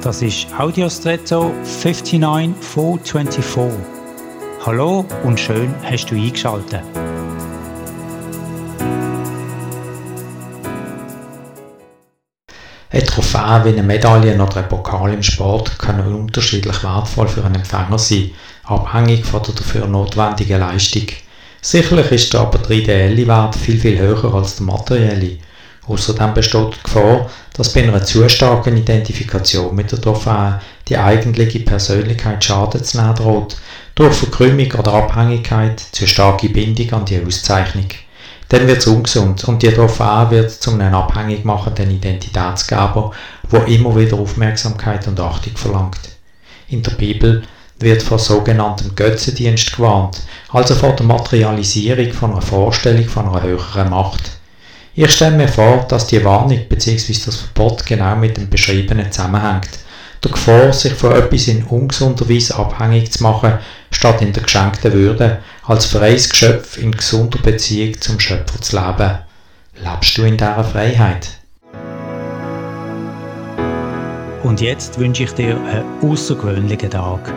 Das ist Audiostretto 59424. Hallo und schön hast du eingeschaltet. Eine Trophäe wie eine Medaille oder ein Pokal im Sport können unterschiedlich wertvoll für einen Empfänger sein, abhängig von der dafür notwendigen Leistung. Sicherlich ist aber der ideelle Wert viel, viel höher als der materielle. Außerdem besteht die Gefahr, dass bei einer zu starken Identifikation mit der Trophäe die eigentliche Persönlichkeit Schaden zu nehmen droht, durch Verkrümmung oder Abhängigkeit, zu starke Bindung an die Auszeichnung. Dann wird es ungesund und die Trophäe wird zu einem abhängig machenden Identitätsgeber, wo immer wieder Aufmerksamkeit und Achtung verlangt. In der Bibel wird vor sogenanntem Götzendienst gewarnt, also vor der Materialisierung von einer Vorstellung von einer höheren Macht. Ich stelle mir vor, dass die Warnung bzw. das Verbot genau mit dem Beschriebenen zusammenhängt. Der Gefahr, sich von etwas in ungesunder Weise abhängig zu machen, statt in der geschenkten Würde, als freies Geschöpf in gesunder Beziehung zum Schöpfer zu leben. Lebst du in dieser Freiheit? Und jetzt wünsche ich dir einen außergewöhnlichen Tag.